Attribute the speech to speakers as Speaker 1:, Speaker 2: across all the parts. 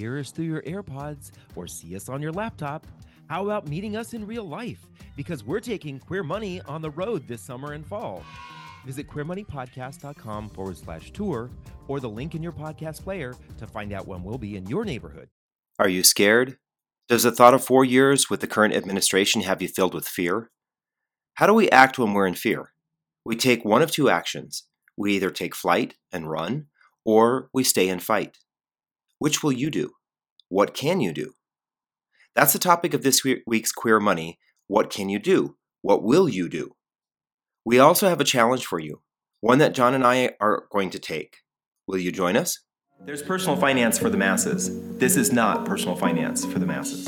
Speaker 1: hear us through your AirPods or see us on your laptop, how about meeting us in real life? Because we're taking Queer Money on the road this summer and fall. Visit queermoneypodcast.com forward slash tour or the link in your podcast player to find out when we'll be in your neighborhood.
Speaker 2: Are you scared? Does the thought of four years with the current administration have you filled with fear? How do we act when we're in fear? We take one of two actions. We either take flight and run, or we stay and fight. Which will you do? What can you do? That's the topic of this week's Queer Money. What can you do? What will you do? We also have a challenge for you, one that John and I are going to take. Will you join us? There's personal finance for the masses. This is not personal finance for the masses.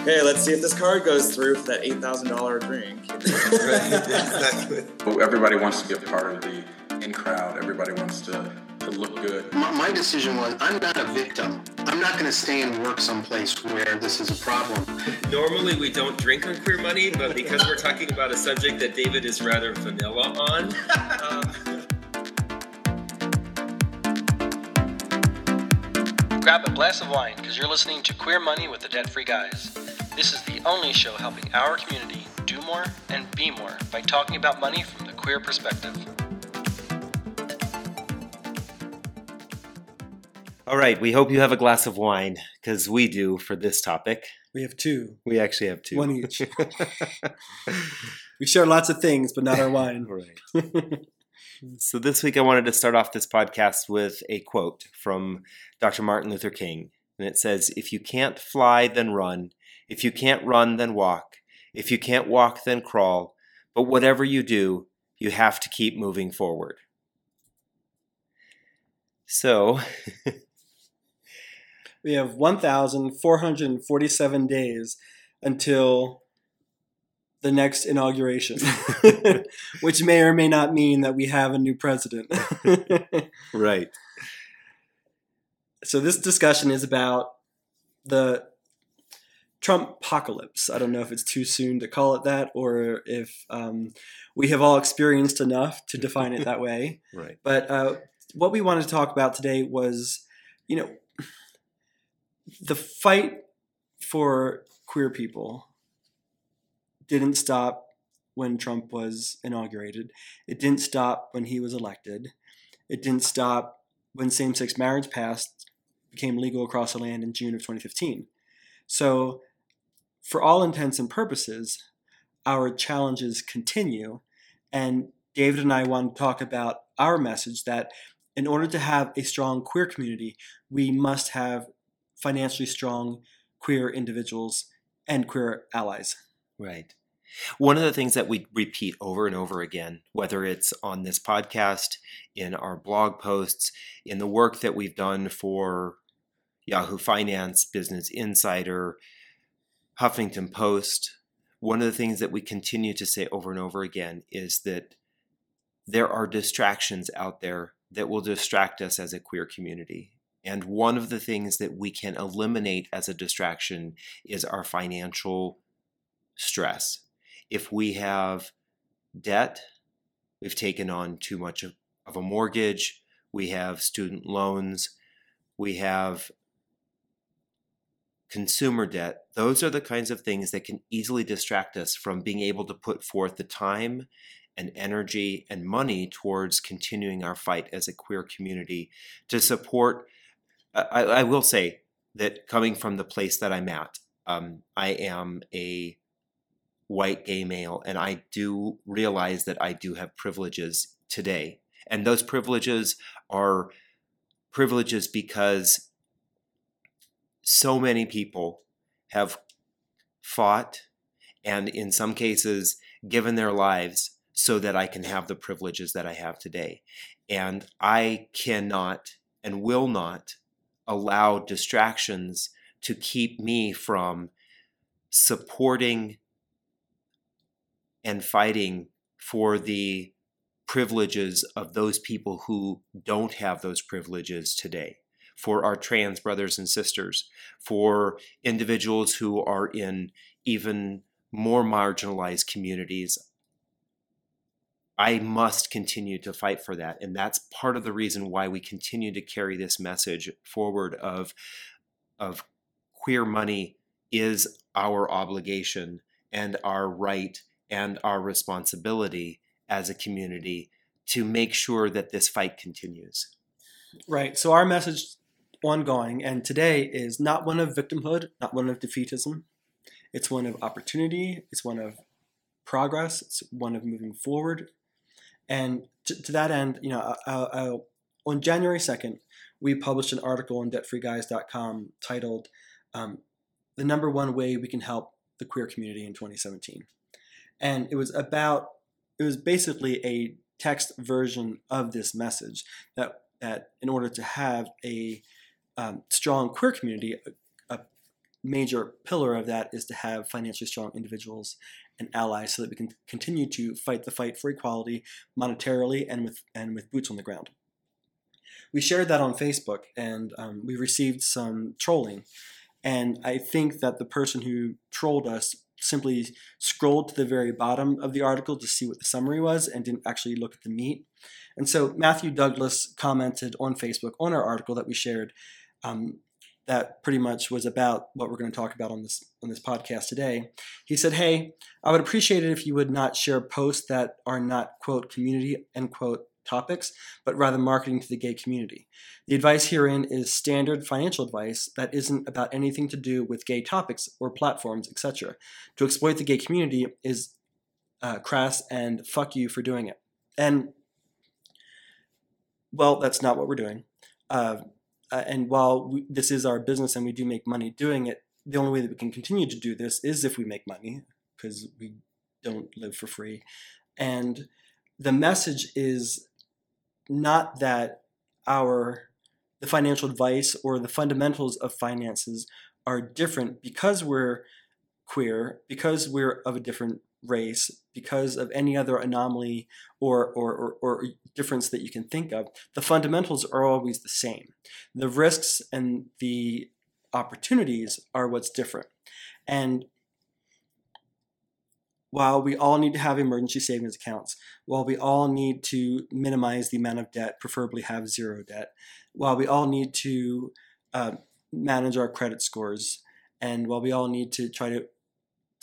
Speaker 3: Okay, let's see if this card goes through for that $8,000 drink.
Speaker 4: exactly. Everybody wants to get part of the in crowd. Everybody wants to to look good.
Speaker 5: My, my decision was I'm not a victim. I'm not going to stay and work someplace where this is a problem.
Speaker 6: Normally we don't drink on Queer Money, but because we're talking about a subject that David is rather vanilla on. um,
Speaker 7: Grab a glass of wine because you're listening to Queer Money with the Debt Free Guys. This is the only show helping our community do more and be more by talking about money from the queer perspective.
Speaker 2: All right, we hope you have a glass of wine because we do for this topic.
Speaker 8: We have two.
Speaker 2: We actually have two.
Speaker 8: One each. we share lots of things, but not our wine.
Speaker 2: right. so this week I wanted to start off this podcast with a quote from Dr. Martin Luther King. And it says, If you can't fly, then run. If you can't run, then walk. If you can't walk, then crawl. But whatever you do, you have to keep moving forward. So,
Speaker 8: we have 1,447 days until the next inauguration, which may or may not mean that we have a new president.
Speaker 2: right.
Speaker 8: So, this discussion is about the Trump apocalypse. I don't know if it's too soon to call it that or if um, we have all experienced enough to define it that way.
Speaker 2: right.
Speaker 8: But uh, what we wanted to talk about today was, you know, the fight for queer people didn't stop when Trump was inaugurated. It didn't stop when he was elected. It didn't stop when same sex marriage passed, became legal across the land in June of 2015. So, for all intents and purposes, our challenges continue. And David and I want to talk about our message that in order to have a strong queer community, we must have financially strong queer individuals and queer allies.
Speaker 2: Right. One of the things that we repeat over and over again, whether it's on this podcast, in our blog posts, in the work that we've done for Yahoo Finance, Business Insider, Huffington Post, one of the things that we continue to say over and over again is that there are distractions out there that will distract us as a queer community. And one of the things that we can eliminate as a distraction is our financial stress. If we have debt, we've taken on too much of, of a mortgage, we have student loans, we have consumer debt, those are the kinds of things that can easily distract us from being able to put forth the time and energy and money towards continuing our fight as a queer community to support I, I will say that coming from the place that I'm at, um, I am a white gay male, and I do realize that I do have privileges today. And those privileges are privileges because so many people have fought and, in some cases, given their lives so that I can have the privileges that I have today. And I cannot and will not allow distractions to keep me from supporting and fighting for the privileges of those people who don't have those privileges today, for our trans brothers and sisters, for individuals who are in even more marginalized communities. I must continue to fight for that. And that's part of the reason why we continue to carry this message forward of of queer money is our obligation and our right and our responsibility as a community to make sure that this fight continues.
Speaker 8: Right. So our message ongoing and today is not one of victimhood, not one of defeatism. It's one of opportunity, it's one of progress, it's one of moving forward. And to, to that end, you know, I'll, I'll, on January 2nd, we published an article on debtfreeguys.com titled um, The Number One Way We Can Help the Queer Community in 2017. And it was about, it was basically a text version of this message that, that in order to have a um, strong queer community, a, a major pillar of that is to have financially strong individuals and allies so that we can continue to fight the fight for equality monetarily and with, and with boots on the ground we shared that on Facebook and um, we received some trolling. And I think that the person who trolled us simply scrolled to the very bottom of the article to see what the summary was and didn't actually look at the meat. And so Matthew Douglas commented on Facebook on our article that we shared um, that pretty much was about what we're going to talk about on this on this podcast today. He said, "Hey, I would appreciate it if you would not share posts that are not quote community end quote topics, but rather marketing to the gay community. The advice herein is standard financial advice that isn't about anything to do with gay topics or platforms, etc. To exploit the gay community is uh, crass and fuck you for doing it. And, well, that's not what we're doing. Uh, uh, and while we, this is our business and we do make money doing it, the only way that we can continue to do this is if we make money, because we don't live for free. And the message is not that our the financial advice or the fundamentals of finances are different because we're queer, because we're of a different race, because of any other anomaly or, or, or, or, difference that you can think of, the fundamentals are always the same. The risks and the opportunities are what's different. And while we all need to have emergency savings accounts, while we all need to minimize the amount of debt, preferably have zero debt, while we all need to uh, manage our credit scores, and while we all need to try to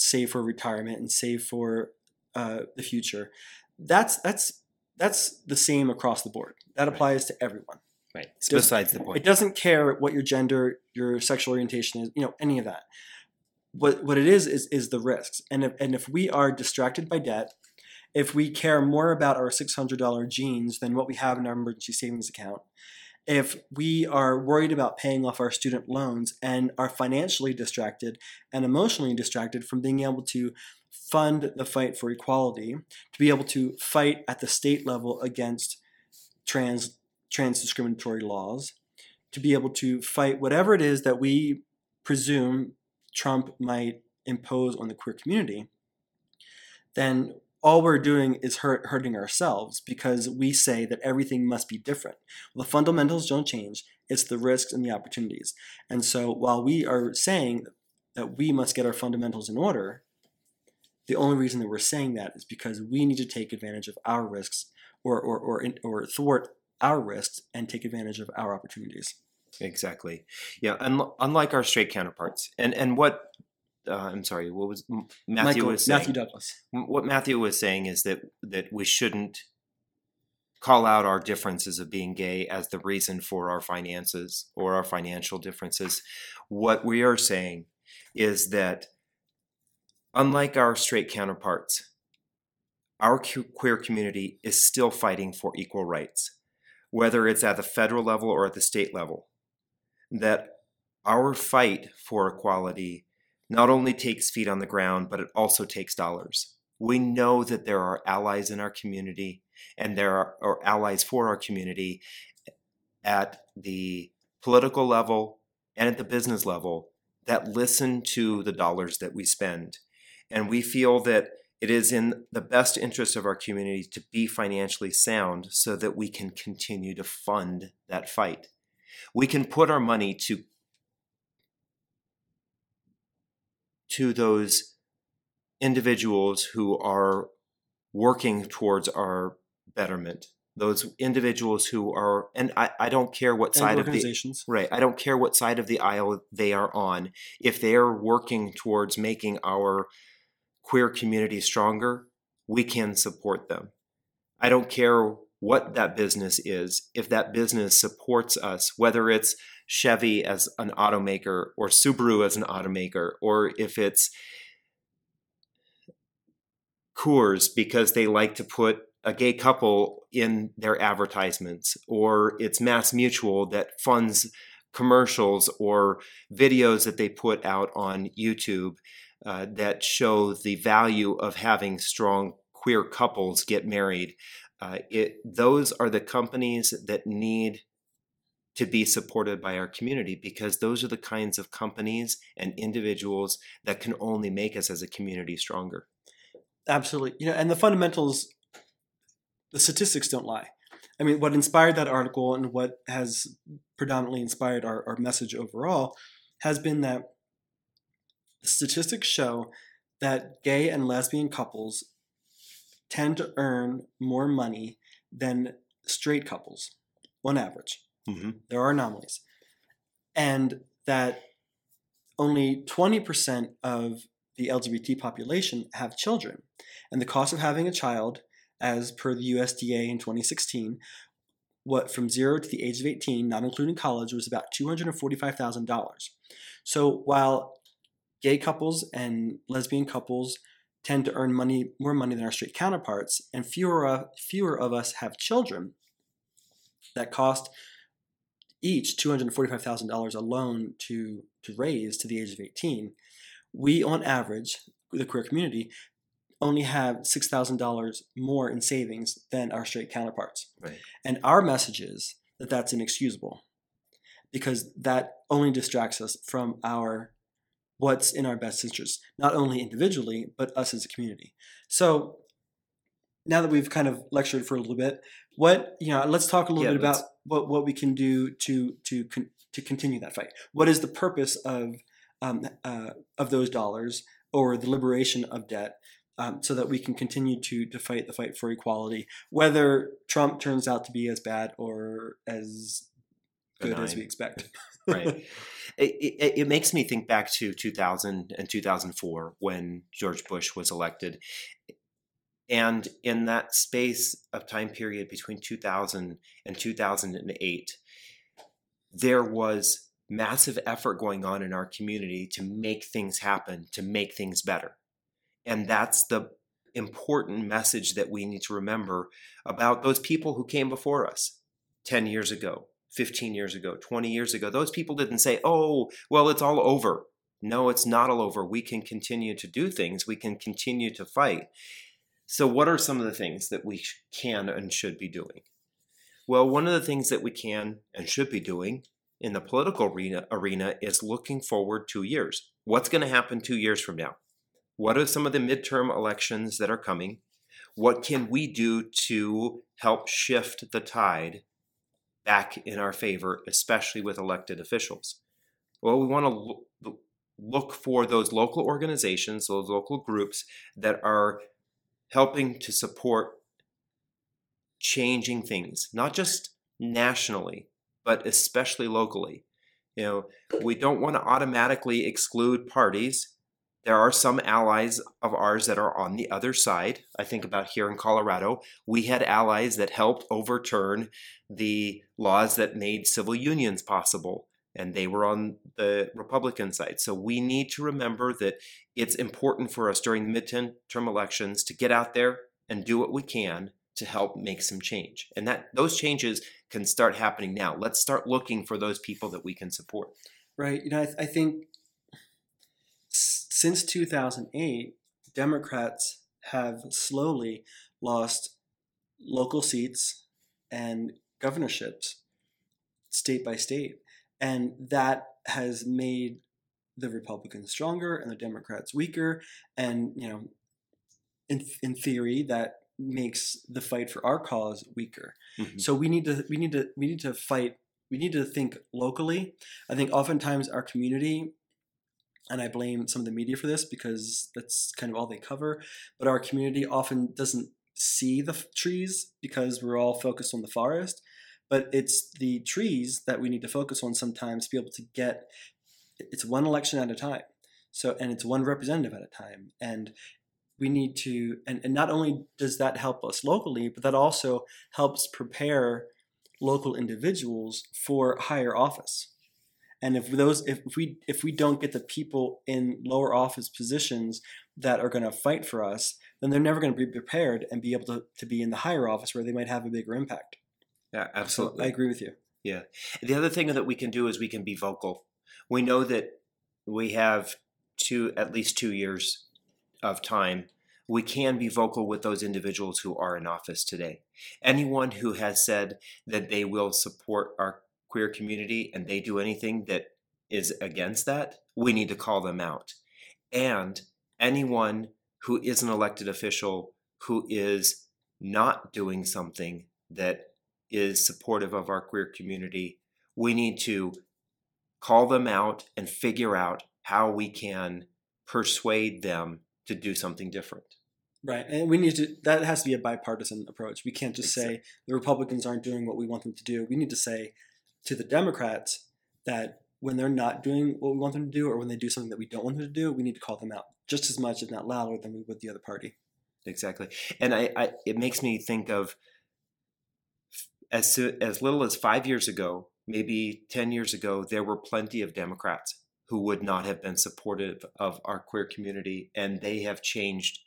Speaker 8: save for retirement and save for uh, the future, that's that's that's the same across the board. That applies to everyone.
Speaker 2: Right. Besides the point.
Speaker 8: It doesn't care what your gender, your sexual orientation is, you know, any of that what what it is is is the risks. And if and if we are distracted by debt, if we care more about our six hundred dollar jeans than what we have in our emergency savings account, if we are worried about paying off our student loans and are financially distracted and emotionally distracted from being able to fund the fight for equality, to be able to fight at the state level against trans trans discriminatory laws, to be able to fight whatever it is that we presume Trump might impose on the queer community, then all we're doing is hurt, hurting ourselves because we say that everything must be different. Well, the fundamentals don't change, it's the risks and the opportunities. And so while we are saying that we must get our fundamentals in order, the only reason that we're saying that is because we need to take advantage of our risks or, or, or, or thwart our risks and take advantage of our opportunities.
Speaker 2: Exactly. Yeah. Un- unlike our straight counterparts, and and what uh, I'm sorry, what was Matthew
Speaker 8: Michael,
Speaker 2: was saying?
Speaker 8: Matthew Douglas.
Speaker 2: What Matthew was saying is that that we shouldn't call out our differences of being gay as the reason for our finances or our financial differences. What we are saying is that unlike our straight counterparts, our queer community is still fighting for equal rights, whether it's at the federal level or at the state level that our fight for equality not only takes feet on the ground, but it also takes dollars. We know that there are allies in our community and there are, are allies for our community at the political level and at the business level that listen to the dollars that we spend. And we feel that it is in the best interest of our community to be financially sound so that we can continue to fund that fight. We can put our money to to those individuals who are working towards our betterment, those individuals who are, and I, I don't care what side of the. Right. I don't care what side of the aisle they are on. If they are working towards making our queer community stronger, we can support them. I don't care what that business is. If that business supports us, whether it's Chevy as an automaker or Subaru as an automaker, or if it's Coors because they like to put a gay couple in their advertisements, or it's Mass Mutual that funds commercials or videos that they put out on YouTube uh, that show the value of having strong queer couples get married. Uh, it those are the companies that need to be supported by our community because those are the kinds of companies and individuals that can only make us as a community stronger.
Speaker 8: Absolutely. You know, and the fundamentals, the statistics don't lie. I mean, what inspired that article and what has predominantly inspired our, our message overall has been that statistics show that gay and lesbian couples tend to earn more money than straight couples on average.
Speaker 2: Mm-hmm.
Speaker 8: There are anomalies. And that only 20% of the LGBT population have children. And the cost of having a child, as per the USDA in 2016, what from zero to the age of 18, not including college, was about $245,000. So while gay couples and lesbian couples tend to earn money more money than our straight counterparts, and fewer of, fewer of us have children that cost each $245,000 alone to, to raise to the age of 18, we on average, the queer community, only have $6,000 more in savings than our straight counterparts.
Speaker 2: Right.
Speaker 8: And our message is that that's inexcusable because that only distracts us from our what's in our best interest, not only individually, but us as a community. So now that we've kind of lectured for a little bit, what you know, let's talk a little
Speaker 2: Yeah,
Speaker 8: bit about what what we can do to to con- to continue that fight. What is the purpose of um, uh, of those dollars or the liberation of debt? Um, so that we can continue to to fight the fight for equality, whether Trump turns out to be as bad or as good as we expect.
Speaker 2: right. It, it, it makes me think back to 2000 and 2004 when George Bush was elected. And in that space of time period between 2000 and 2008, there was massive effort going on in our community to make things happen, to make things better. And that's the important message that we need to remember about those people who came before us 10 years ago, 15 years ago, 20 years ago. Those people didn't say, oh, well, it's all over. No, it's not all over. We can continue to do things, we can continue to fight. So, what are some of the things that we can and should be doing? Well, one of the things that we can and should be doing in the political arena, arena is looking forward two years. What's going to happen two years from now? What are some of the midterm elections that are coming? What can we do to help shift the tide back in our favor, especially with elected officials? Well, we want to look, for those local organizations, those local groups that are helping to support changing things, not just nationally, but especially locally. You know, we don't want to automatically exclude parties. There are some allies of ours that are on the other side. I think about here in Colorado, we had allies that helped overturn the laws that made civil unions possible, and they were on the Republican side. So we need to remember that it's important for us during the midterm elections to get out there and do what we can to help make some change. And that those changes can start happening now. Let's start looking for those people that we can support.
Speaker 8: Right. You know, I, th- I think since 2008, Democrats have slowly lost local seats and governorships state by state. And that has made the Republicans stronger and the Democrats weaker. And, you know, in, in theory, that makes the fight for our cause weaker.
Speaker 2: Mhm.
Speaker 8: So we need to we need to we need to fight. We need to think locally. I think oftentimes our community, and I blame some of the media for this because that's kind of all they cover. But our community often doesn't see the f- trees because we're all focused on the forest, but it's the trees that we need to focus on sometimes to be able to get. It's one election at a time, so and it's one representative at a time, and we need to and, and not only does that help us locally, but that also helps prepare local individuals for higher office. And if those if we if we don't get the people in lower office positions that are going to fight for us, then they're never going to be prepared and be able to, to be in the higher office where they might have a bigger impact.
Speaker 2: Yeah,
Speaker 8: So
Speaker 2: absolutely.
Speaker 8: I agree with you.
Speaker 2: Yeah. The other thing that we can do is we can be vocal. We know that we have two, at least two years of time. We can be vocal with those individuals who are in office today. Anyone who has said that they will support our queer community and they do anything that is against that, we need to call them out. And anyone who is an elected official who is not doing something that is supportive of our queer community, we need to call them out and figure out how we can persuade them to do something different.
Speaker 8: Right. And we need to that has to be a bipartisan approach. We can't just say the Republicans aren't doing what we want them to do. We need to say to the Democrats that when they're not doing what we want them to do or when they do something that we don't want them to do, we need to call them out just as much, if not louder, than we would the other party.
Speaker 2: Exactly. And I, I it makes me think of as as little as 5 years ago, maybe 10 years ago, there were plenty of Democrats who would not have been supportive of our queer community and they have changed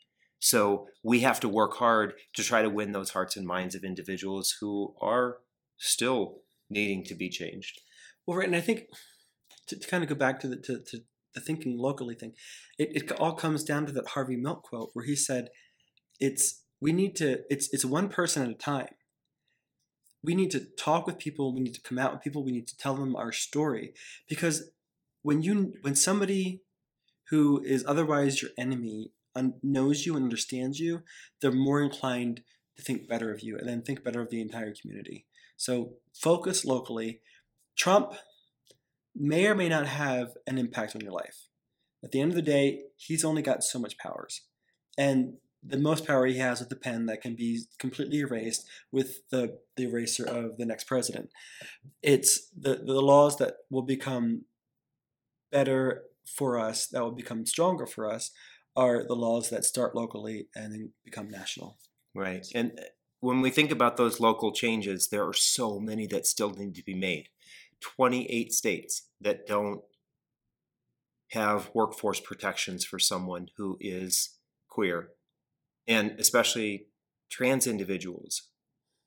Speaker 2: so we have to work hard to try to win those hearts and minds of individuals who are still needing to be changed.
Speaker 8: Well, right, and I think to, to kind of go back to the to, to the thinking locally thing, it, it all comes down to that Harvey Milk quote where he said, "It's we need to it's it's one person at a time. We need to talk with people. We need to come out with people. We need to tell them our story because when you when somebody who is otherwise your enemy un- knows you and understands you, they're more inclined to think better of you and then think better of the entire community. So focus locally. Trump may or may not have an impact on your life. At the end of the day, he's only got so much powers. And the most power he has with the pen that can be completely erased with the, the eraser of the next president. It's the, the laws that will become better for us, that will become stronger for us, are the laws that start locally and then become national.
Speaker 2: Right. And when we think about those local changes, there are so many that still need to be made. 28 states that don't have workforce protections for someone who is queer, and especially trans individuals.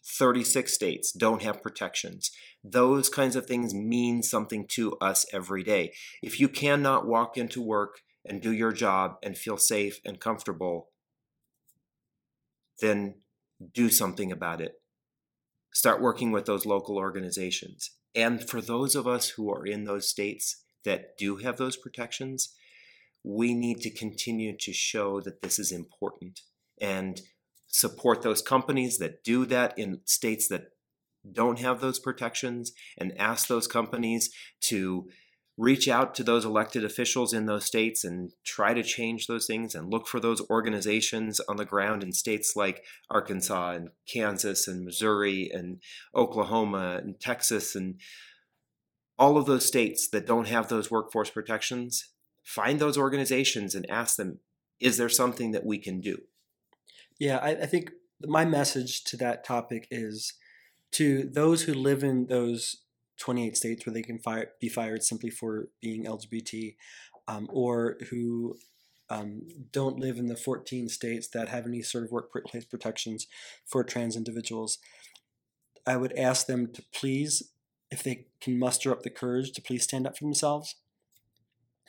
Speaker 2: 36 states don't have protections. Those kinds of things mean something to us every day. If you cannot walk into work and do your job and feel safe and comfortable, then do something about it. Start working with those local organizations. And for those of us who are in those states that do have those protections, we need to continue to show that this is important and support those companies that do that in states that don't have those protections and ask those companies to reach out to those elected officials in those states and try to change those things and look for those organizations on the ground in states like Arkansas and Kansas and Missouri and Oklahoma and Texas and all of those states that don't have those workforce protections. Find those organizations and ask them, is there something that we can do?
Speaker 8: Yeah, I, I think my message to that topic is to those who live in those 28 states where they can fire, be fired simply for being LGBT, um, or who um, don't live in the 14 states that have any sort of workplace protections for trans individuals. I would ask them to please, if they can muster up the courage, to please stand up for themselves.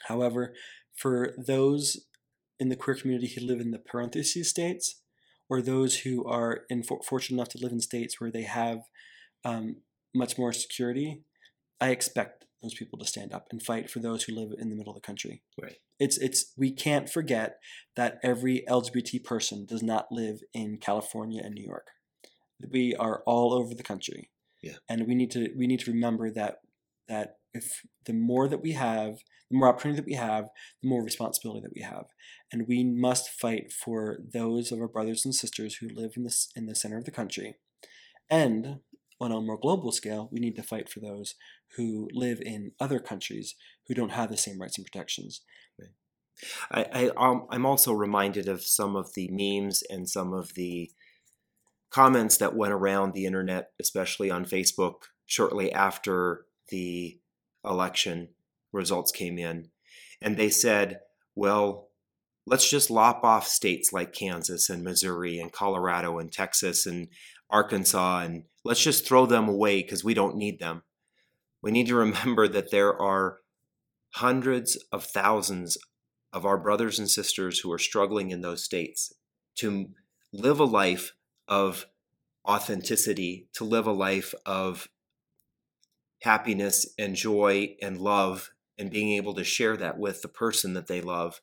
Speaker 8: However, for those in the queer community who live in the parentheses states, or those who are in, fortunate enough to live in states where they have um, much more security, I expect those people to stand up and fight for those who live in the middle of the country.
Speaker 2: Right.
Speaker 8: It's it's we can't forget that every LGBT person does not live in California and New York. We are all over the country.
Speaker 2: Yeah.
Speaker 8: And we need to we need to remember that that if the more that we have, the more opportunity that we have, the more responsibility that we have. And we must fight for those of our brothers and sisters who live in the, in the center of the country. And on a more global scale, we need to fight for those who live in other countries who don't have the same rights and protections.
Speaker 2: I, I um, I'm also reminded of some of the memes and some of the comments that went around the internet, especially on Facebook, shortly after the election results came in, and they said, "Well, let's just lop off states like Kansas and Missouri and Colorado and Texas and Arkansas and let's just throw them away because we don't need them." We need to remember that there are hundreds of thousands of our brothers and sisters who are struggling in those states to live a life of authenticity, to live a life of happiness and joy and love, and being able to share that with the person that they love.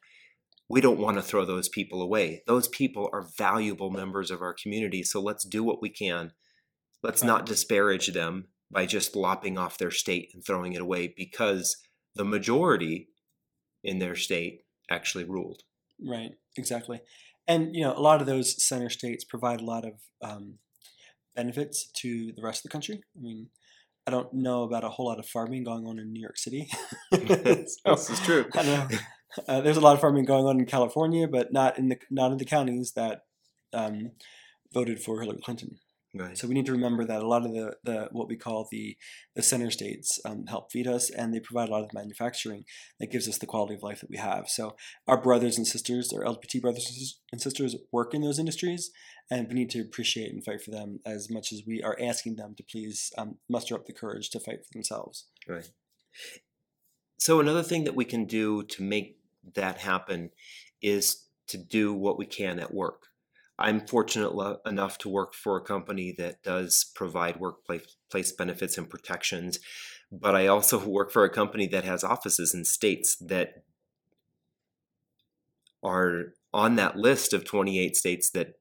Speaker 2: We don't want to throw those people away. Those people are valuable members of our community. So let's do what we can. Let's not disparage them by just lopping off their state and throwing it away because the majority in their state actually ruled.
Speaker 8: Right, exactly. And, you know, a lot of those center states provide a lot of um, benefits to the rest of the country. I mean, I don't know about a whole lot of farming going on in New York City.
Speaker 2: so, this is true.
Speaker 8: I know. Uh, there's a lot of farming going on in California, but not in the not in the counties that um, voted for Hillary Clinton.
Speaker 2: Right.
Speaker 8: So we need to remember that a lot of the, the what we call the the center states um, help feed us, and they provide a lot of manufacturing that gives us the quality of life that we have. So our brothers and sisters, our LGBT brothers and sisters, work in those industries, and we need to appreciate and fight for them as much as we are asking them to please um, muster up the courage to fight for themselves.
Speaker 2: Right. So another thing that we can do to make that happen is to do what we can at work. I'm fortunate lo- enough to work for a company that does provide workplace benefits and protections, but I also work for a company that has offices in states that are on that list of 28 states that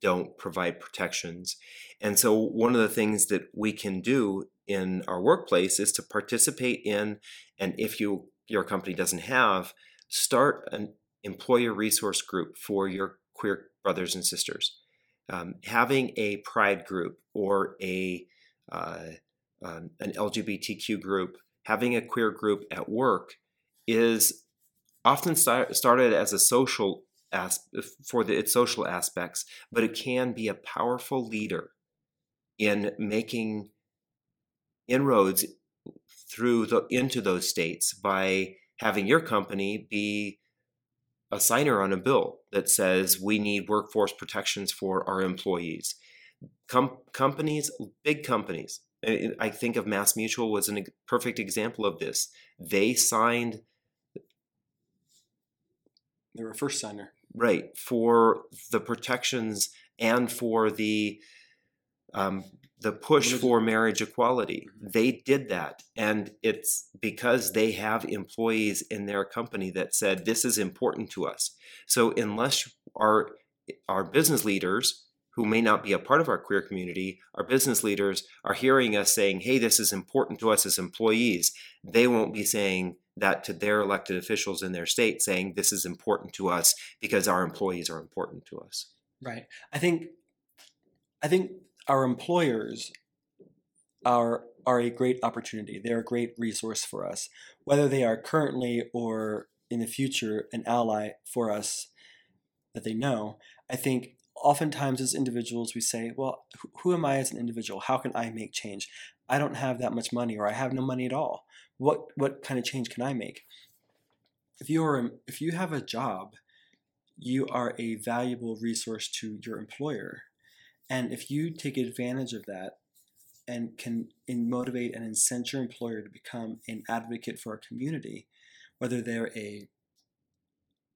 Speaker 2: don't provide protections. And so, one of the things that we can do in our workplace is to participate in, and if you your company doesn't have, start an employer resource group for your queer brothers and sisters. Um, having a pride group or a uh, um, an LGBTQ group, having a queer group at work is often start, started as a social as, for the, its social aspects, but it can be a powerful leader in making inroads through the into those states by having your company be a signer on a bill that says we need workforce protections for our employees. Com- companies, big companies, I think of Mass Mutual was a perfect example of this. They signed.
Speaker 8: They were a first signer.
Speaker 2: Right. For the protections and for the um, the push for marriage equality. Mm-hmm. They did that. And it's because they have employees in their company that said, this is important to us. So unless our, our business leaders, who may not be a part of our queer community, our business leaders are hearing us saying, hey, this is important to us as employees, they won't be saying that to their elected officials in their state, saying, this is important to us because our employees are important to us.
Speaker 8: Right. I think I think our employers are are a great opportunity. They're a great resource for us, whether they are currently or in the future an ally for us that they know. I think oftentimes as individuals we say, well, who am I as an individual? How can I make change? I don't have that much money or I have no money at all. What what kind of change can I make? If you're if you have a job, you are a valuable resource to your employer and if you take advantage of that and can motivate and incent your employer to become an advocate for a community, whether they're a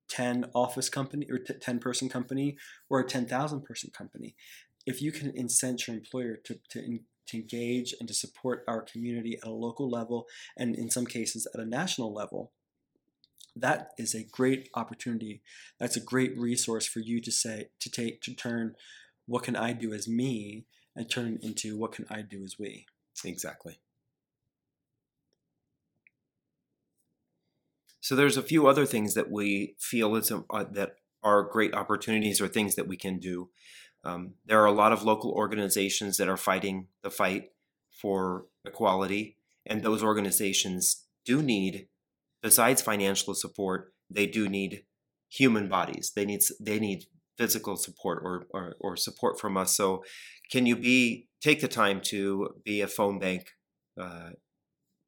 Speaker 8: 10 office company or 10 person company or a 10,000 person company, if you can incent your employer to, to, to engage and to support our community at a local level and in some cases at a national level, that is a great opportunity. That's a great resource for you to say to take to turn what can I do as me and turn it into what can I do as we.
Speaker 2: Exactly. So there's a few other things that we feel is a, uh, that are great opportunities or things that we can do. Um, there are a lot of local organizations that are fighting the fight for equality, and those organizations do need, besides financial support, they do need human bodies. They need they need physical support or, or, or support from us. So, can you be take the time to be a phone bank uh,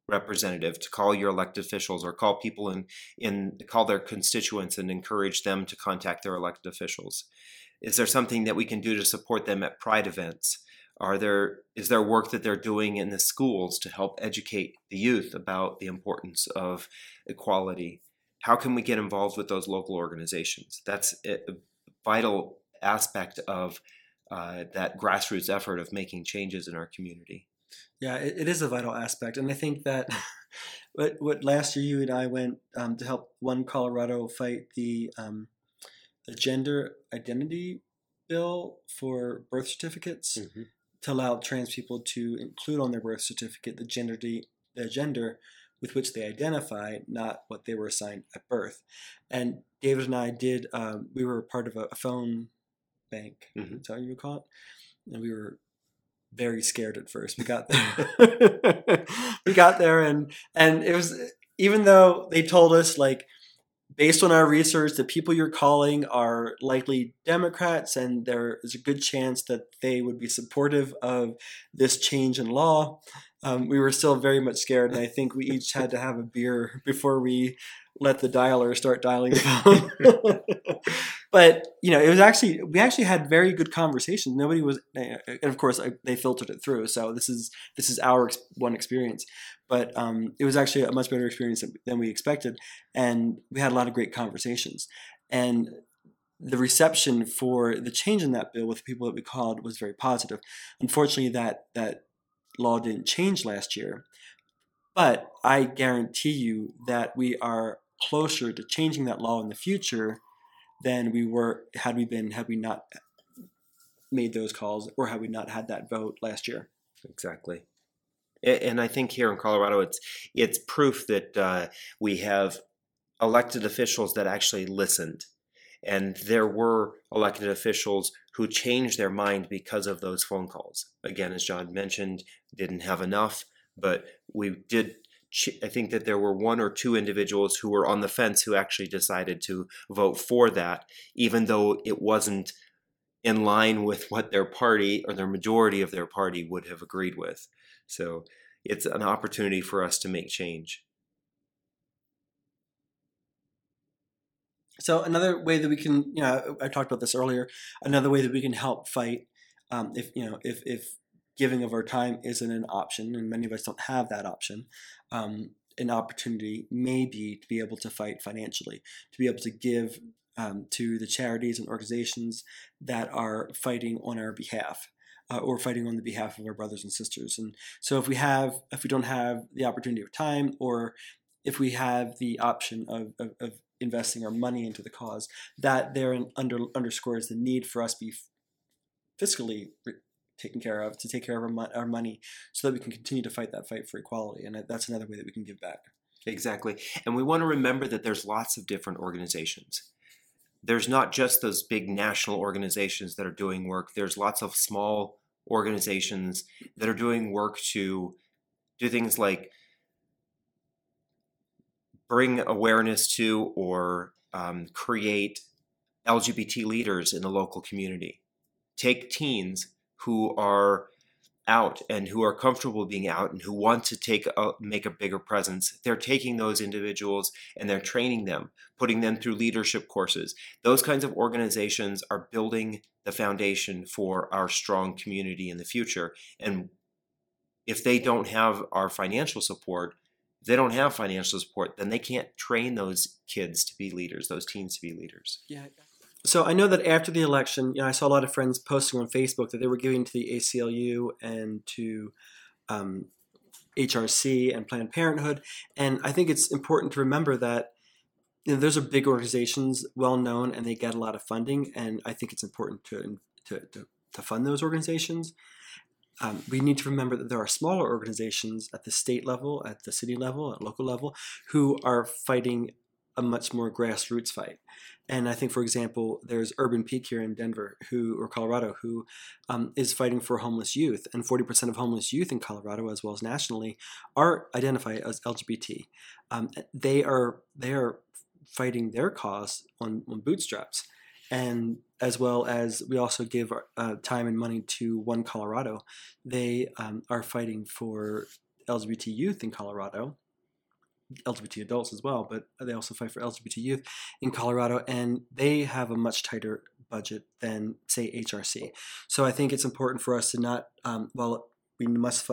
Speaker 2: representative to call your elected officials or call people in in call their constituents and encourage them to contact their elected officials? Is there something that we can do to support them at pride events? Are there is there work that they're doing in the schools to help educate the youth about the importance of equality? How can we get involved with those local organizations? That's a vital aspect of uh, that grassroots effort of making changes in our community
Speaker 8: yeah, it, it is a vital aspect, and I think that what what last year you and I went um, to help One Colorado fight the um, the gender identity bill for birth certificates mm-hmm. to allow trans people to include on their birth certificate the gender de- the gender with which they identify, not what they were assigned at birth. And David and I did. Um, we were part of a, a phone bank. Mm-hmm. That's how you would call it. And we were very scared at first. We got there. we got there and and it was even though they told us like based on our research the people you're calling are likely democrats and there is a good chance that they would be supportive of this change in law um, we were still very much scared and i think we each had to have a beer before we let the dialer start dialing but you know, it was actually we actually had very good conversations. Nobody was, and of course, they filtered it through. So this is this is our one experience, but um, it was actually a much better experience than we expected, and we had a lot of great conversations. And the reception for the change in that bill with the people that we called was very positive. Unfortunately, that that law didn't change last year, but I guarantee you that we are closer to changing that law in the future than we were had we been had we not made those calls or had we not had that vote last year.
Speaker 2: Exactly. And I think here in Colorado, it's it's proof that uh, we have elected officials that actually listened, and there were elected officials who changed their mind because of those phone calls. Again, as John mentioned, didn't have enough, but we did I think that there were one or two individuals who were on the fence who actually decided to vote for that, even though it wasn't in line with what their party or their majority of their party would have agreed with. So it's an opportunity for us to make change.
Speaker 8: So another way that we can, you know, I talked about this earlier. Another way that we can help fight, um, if you know, if if giving of our time isn't an option, and many of us don't have that option, um, an opportunity may be to be able to fight financially, to be able to give um, to the charities and organizations that are fighting on our behalf. Uh, or fighting on the behalf of our brothers and sisters. And so, if we have, if we don't have the opportunity of time, or if we have the option of, of, of investing our money into the cause, that therein under, underscores the need for us to be fiscally taken care of, to take care of our, mo- our money, so that we can continue to fight that fight for equality. And that's another way that we can give back.
Speaker 2: Exactly. And we want to remember that there's lots of different organizations. There's not just those big national organizations that are doing work, there's lots of small organizations that are doing work to do things like bring awareness to or um, create LGBT leaders in the local community. Take teens who are out and who are comfortable being out and who want to take a, make a bigger presence. They're taking those individuals and they're training them putting them through leadership courses. Those kinds of organizations are building the foundation for our strong community in the future. And if they don't have our financial support they don't have financial support then they can't train those kids to be leaders those teens to be leaders
Speaker 8: yeah so I know that after the election, you know, I saw a lot of friends posting on Facebook that they were giving to the ACLU and to um, HRC and Planned Parenthood, and I think it's important to remember that you know, those are big organizations, well known, and they get a lot of funding. And I think it's important to to, to, to fund those organizations. Um, we need to remember that there are smaller organizations at the state level, at the city level, at local level, who are fighting a much more grassroots fight. And I think, for example, there's Urban Peak here in Denver, who or Colorado, who um, is fighting for homeless youth, and 40% of homeless youth in Colorado, as well as nationally, are identified as LGBT. Um, they are they are fighting their cause on, on bootstraps, and as well as we also give uh, time and money to One Colorado. They um, are fighting for LGBT youth in Colorado LGBT adults as well, but they also fight for LGBT youth in Colorado, and they have a much tighter budget than, say, HRC. So I think it's important for us to not, um, well, we must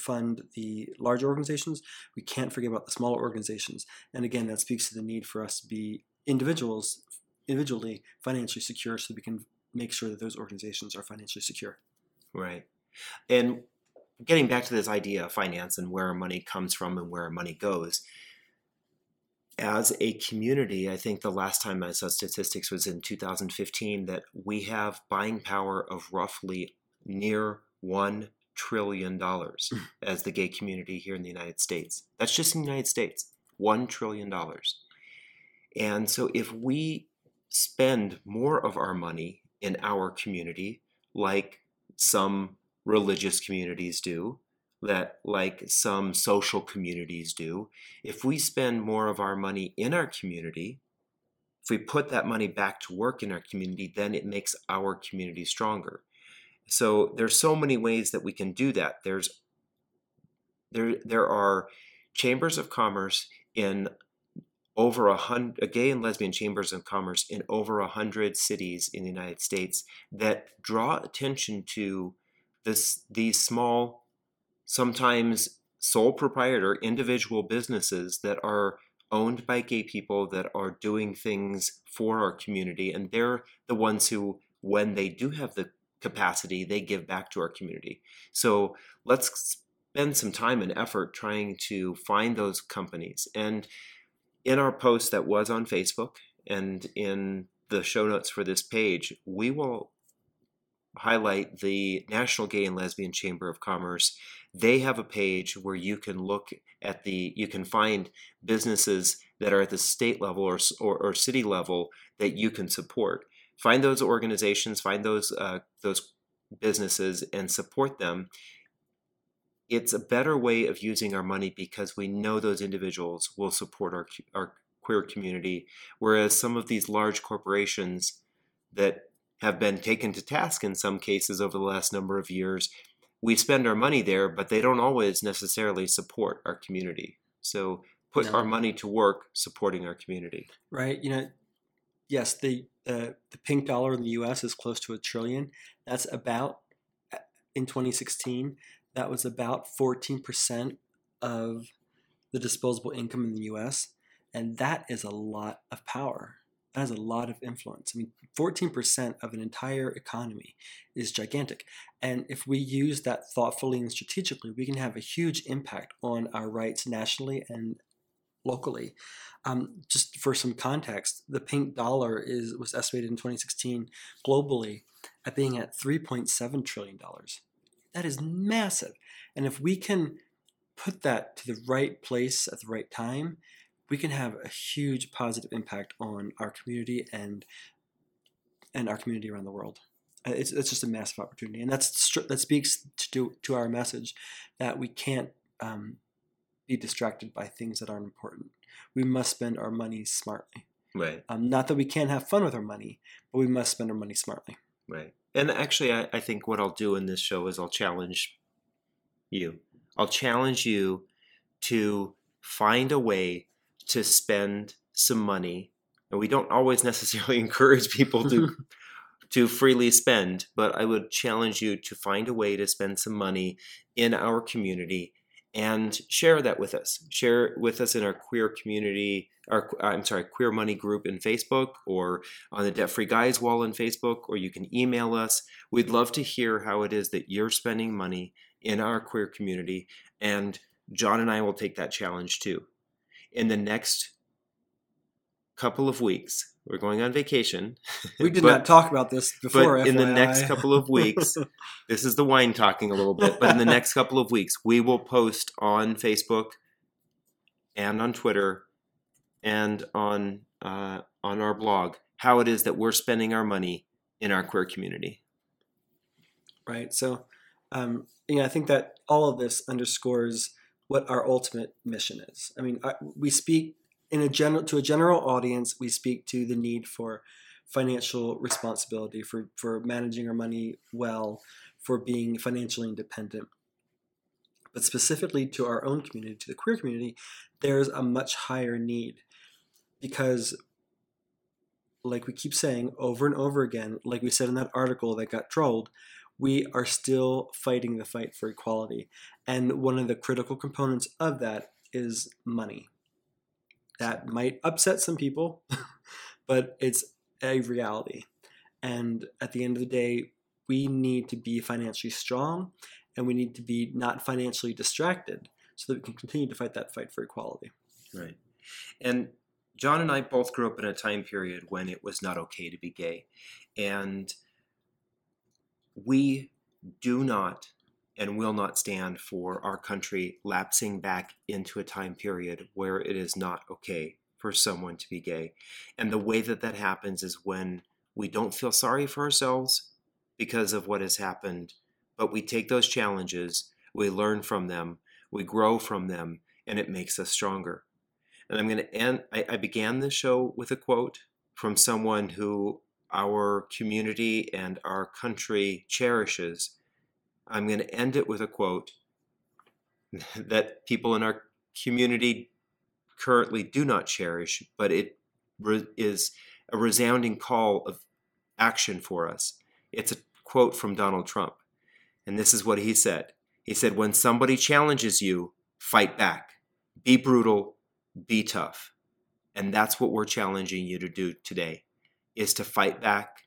Speaker 8: fund the large organizations, we can't forget about the smaller organizations. And again, that speaks to the need for us to be individuals, individually financially secure so we can make sure that those organizations are financially secure.
Speaker 2: Right. And getting back to this idea of finance and where our money comes from and where our money goes, as a community, I think the last time I saw statistics was in 2015 that we have buying power of roughly near $1 trillion hmm. as the gay community here in the United States. That's just in the United States, $1 trillion. And so if we spend more of our money in our community, like some religious communities do, that like some social communities do, if we spend more of our money in our community, if we put that money back to work in our community, then it makes our community stronger. So there's so many ways that we can do that. There's there there are chambers of commerce in over a hundred gay and lesbian chambers of commerce in over a hundred cities in the United States that draw attention to this these small sometimes sole proprietor individual businesses that are owned by gay people that are doing things for our community and they're the ones who when they do have the capacity they give back to our community. So let's spend some time and effort trying to find those companies. And in our post that was on facebook and in the show notes for this page we will highlight the national gay and lesbian chamber of commerce. They have a page where you can look at the you can find businesses that are at the state level or, or, or city level that you can support. Find those organizations find those uh, those businesses and support them it's a better way of using our money because we know those individuals will support our, our queer community whereas some of these large corporations that have been taken to task in some cases over the last number of years we spend our money there, but they don't always necessarily support our community. So put no. our money to work supporting our community.
Speaker 8: Right. You know, yes, the uh, the pink dollar in the U.S. is close to a trillion. That's about in 2016. That was about 14 percent of the disposable income in the U.S. And that is a lot of power that has a lot of influence. I mean, 14% of an entire economy is gigantic. And if we use that thoughtfully and strategically, we can have a huge impact on our rights nationally and locally. Um, just for some context, the pink dollar is was estimated in 2016 globally at being at 3.7 trillion dollars. That is massive. And if we can put that to the right place at the right time, we can have a huge positive impact on our community and and our community around the world. Uh, it's, it's just a massive opportunity, and that's that speaks to to our message that we can't um, be distracted by things that aren't important. We must spend our money smartly.
Speaker 2: Right.
Speaker 8: Um, not that we can't have fun with our money, but we must spend our money smartly.
Speaker 2: Right. And actually, I, I think what I'll do in this show is I'll challenge you. I'll challenge you to find a way to spend some money and we don't always necessarily encourage people to to freely spend but i would challenge you to find a way to spend some money in our community and share that with us share with us in our queer community our i'm sorry queer money group in facebook or on the debt free guys wall in facebook or you can email us we'd love to hear how it is that you're spending money in our queer community and john and i will take that challenge too in the next couple of weeks. We're going on vacation.
Speaker 8: We did but, not talk about this before.
Speaker 2: But in the next couple of weeks, this is the wine talking a little bit, but in the next couple of weeks, we will post on Facebook and on Twitter and on uh, on our blog how it is that we're spending our money in our queer community.
Speaker 8: Right. So, um, yeah, I think that all of this underscores what our ultimate mission is. I mean, we speak in a general to a general audience. We speak to the need for financial responsibility, for for managing our money well, for being financially independent. But specifically to our own community, to the queer community, there's a much higher need because like we keep saying over and over again, like we said in that article that got trolled, we are still fighting the fight for equality. And one of the critical components of that is money. That might upset some people, but it's a reality. And at the end of the day, we need to be financially strong and we need to be not financially distracted so that we can continue to fight that fight for equality.
Speaker 2: Right. And John and I both grew up in a time period when it was not okay to be gay. And we do not and will not stand for our country lapsing back into a time period where it is not okay for someone to be gay. And the way that that happens is when we don't feel sorry for ourselves because of what has happened, but we take those challenges, we learn from them, we grow from them, and it makes us stronger. And I'm going to end, I, I began this show with a quote from someone who our community and our country cherishes. I'm going to end it with a quote that people in our community currently do not cherish, but it re- is a resounding call of action for us. It's a quote from Donald Trump. And this is what he said He said, When somebody challenges you, fight back. Be brutal, be tough. And that's what we're challenging you to do today is to fight back,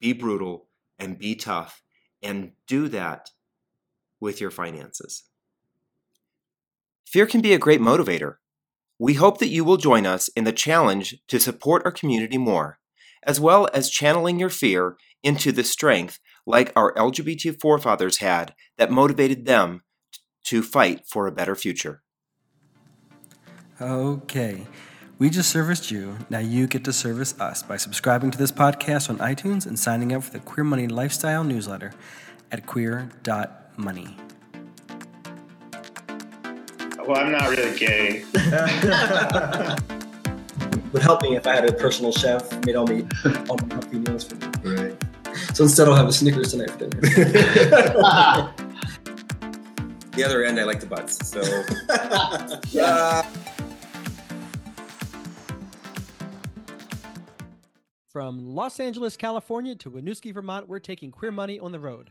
Speaker 2: be brutal, and be tough, and do that with your finances. Fear can be a great motivator. We hope that you will join us in the challenge to support our community more, as well as channeling your fear into the strength like our LGBT forefathers had that motivated them to fight for a better future.
Speaker 8: Okay. We just serviced you. Now you get to service us by subscribing to this podcast on iTunes and signing up for the Queer Money Lifestyle newsletter at queer.money.
Speaker 9: Well, I'm not really gay.
Speaker 8: Would help me if I had a personal chef made all me all my healthy meals for me. Right. So instead, I'll have a Snickers tonight for dinner.
Speaker 6: the other end, I like the butts. So.
Speaker 8: yeah.
Speaker 7: Uh, From Los Angeles, California to Winooski, Vermont, we're taking Queer Money on the road.